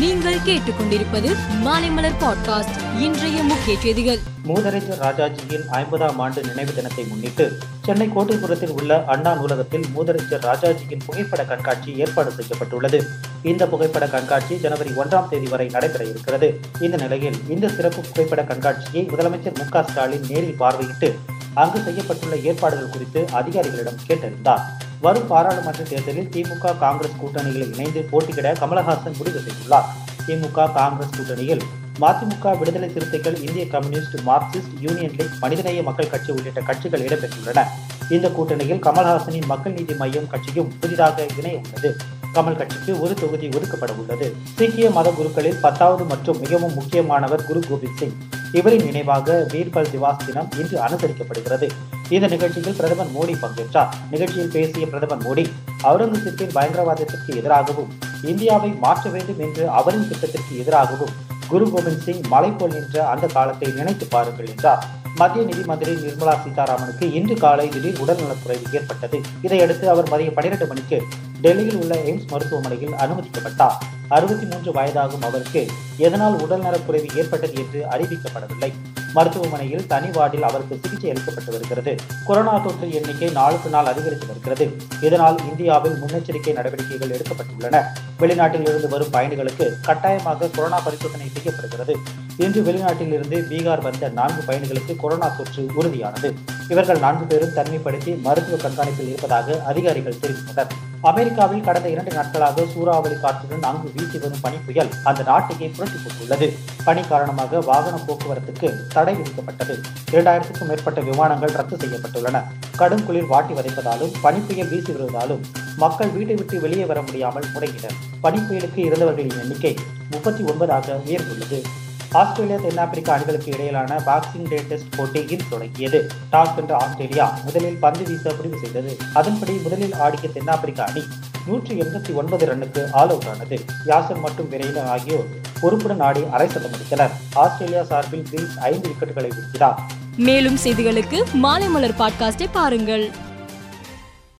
நீங்கள் கேட்டுக்கொண்டிருப்பது மாலைமலர் பாட்காஸ்ட் இன்றைய முக்கிய செய்திகள். மூதறிஞர் ராஜாஜியின் ஐம்பதாம் ஆண்டு நினைவு தினத்தை முன்னிட்டு சென்னை கோட்டைபுரத்தில் உள்ள அண்ணா நூலகத்தில் மூதறிஞர் ராஜாஜியின் புகைப்பட கண்காட்சி ஏற்பாடு செய்யப்பட்டுள்ளது. இந்த புகைப்பட கண்காட்சி ஜனவரி ஒன்றாம் தேதி வரை நடைபெற இருக்கிறது. இந்த நிலையில் இந்த சிறப்பு புகைப்பட கண்காட்சியை முதலமைச்சர் மு ஸ்டாலின் நேரில் பார்வையிட்டு அங்கு செய்யப்பட்டுள்ள ஏற்பாடுகள் குறித்து அதிகாரிகளிடம் கேட்டறிந்தார். வரும் பாராளுமன்ற தேர்தலில் திமுக காங்கிரஸ் கூட்டணியில் இணைந்து போட்டியிட கமலஹாசன் முடிவு செய்துள்ளார். திமுக காங்கிரஸ் கூட்டணியில் மதிமுக விடுதலை சிறுத்தைகள் இந்திய கம்யூனிஸ்ட் மார்க்சிஸ்ட் யூனியன் லீக் மனிதநேய மக்கள் கட்சி உள்ளிட்ட கட்சிகள் இடம்பெற்றுள்ளன. இந்த கூட்டணியில் கமல்ஹாசனின் மக்கள் நீதி மையம் கட்சியும் புதிதாக இணைய உள்ளது. கமல் கட்சிக்கு ஒரு தொகுதி ஒதுக்கப்பட உள்ளது. சீக்கிய மத குருக்களில் பத்தாவது மற்றும் மிகவும் முக்கியமானவர் குரு கோபிந்த் சிங். இவரின் நினைவாக வீர்பல் திவாஸ் தினம் இன்று அனுசரிக்கப்படுகிறது. இந்த நிகழ்ச்சியில் பிரதமர் மோடி பங்கேற்றார். நிகழ்ச்சியில் பேசிய பிரதமர் மோடி அவுரங்கசீப்பின் பயங்கரவாதத்திற்கு எதிராகவும் இந்தியாவை மாற்ற வேண்டும் என்று அவரின் திட்டத்திற்கு எதிராகவும் குரு கோவிந்த் சிங் மலை போல் நின்ற அந்த காலத்தை நினைத்து பாருங்கள் என்றார். மத்திய நிதி மந்திரி நிர்மலா சீதாராமனுக்கு இன்று காலை திடீர் உடல்நலக்குறைவு ஏற்பட்டது. இதையடுத்து அவர் மதியம் பனிரெண்டு மணிக்கு டெல்லியில் உள்ள எய்ம்ஸ் மருத்துவமனையில் அனுமதிக்கப்பட்டார். அறுபத்தி மூன்று வயதாகும் அவருக்கு. எதனால் உடல்நலக்குறைவு ஏற்பட்டது என்று அறிவிக்கப்படவில்லை. மருத்துவமனையில் தனி வார்டில் அவருக்கு சிகிச்சை அளிக்கப்பட்டு வருகிறது கொரோனா தொற்று எண்ணிக்கை நாளுக்கு நாள் அதிகரித்து வருகிறது. இதனால் இந்தியாவில் முன்னெச்சரிக்கை நடவடிக்கைகள் எடுக்கப்பட்டுள்ளன. வெளிநாட்டில் இருந்து வரும் பயணிகளுக்கு கட்டாயமாக கொரோனா பரிசோதனை செய்யப்படுகிறது. இன்று வெளிநாட்டில் இருந்து பீகார் வந்த நான்கு பயணிகளுக்கு கொரோனா தொற்று உறுதியானது. இவர்கள் நான்கு பேரும் தனிமைப்படுத்தி மருத்துவ கண்காணிப்பில் இருப்பதாக அதிகாரிகள் தெரிவித்தனர். அமெரிக்காவில் கடந்த இரண்டு நாட்களாக சூறாவளி காற்றுடன் அங்கு வீசி வரும் பனி புயல் அந்த நாட்டையே புரட்டி போட்டுள்ளது. பனி காரணமாக வாகன போக்குவரத்துக்கு தடை விதிக்கப்பட்டது. இரண்டாயிரத்துக்கும் மேற்பட்ட விமானங்கள் ரத்து செய்யப்பட்டுள்ளன. கடும் குளிர் வாட்டி வதைப்பதாலும் பனி புயல் வீசி வருவதாலும் மக்கள் வீட்டை விட்டு வெளியே வர முடியாமல் முடங்கினர். பனி புயலுக்கு இறந்தவர்களின் எண்ணிக்கை முப்பத்தி ஒன்பதாக உயர்ந்துள்ளது. ஆஸ்திரேலியா தென்னாப்பிரிக்கா அணிகளுக்கு இடையிலான பாக்ஸிங் டே டெஸ்ட் போட்டி இன்று தொடங்கியது. டாஸ் வென்ற ஆஸ்திரேலியா முதலில் பந்து வீச முடிவு செய்தது. அதன்படி முதலில் ஆடிய தென்னாப்பிரிக்கா அணி நூற்றி எண்பத்தி ஒன்பது ரன்னுக்கு ஆல் அவுட் ஆனது. யாசன் மற்றும் விரைந்தன் ஆகியோர் பொறுப்புடன் ஆடி அரை சதம் அடித்தனர். ஆஸ்திரேலியா சார்பில் கிரீஸ் ஐந்து விக்கெட்டுகளை வீழ்த்தினார். மேலும் செய்திகளுக்கு மாலைமலர் பாட்காஸ்டை பாருங்கள்.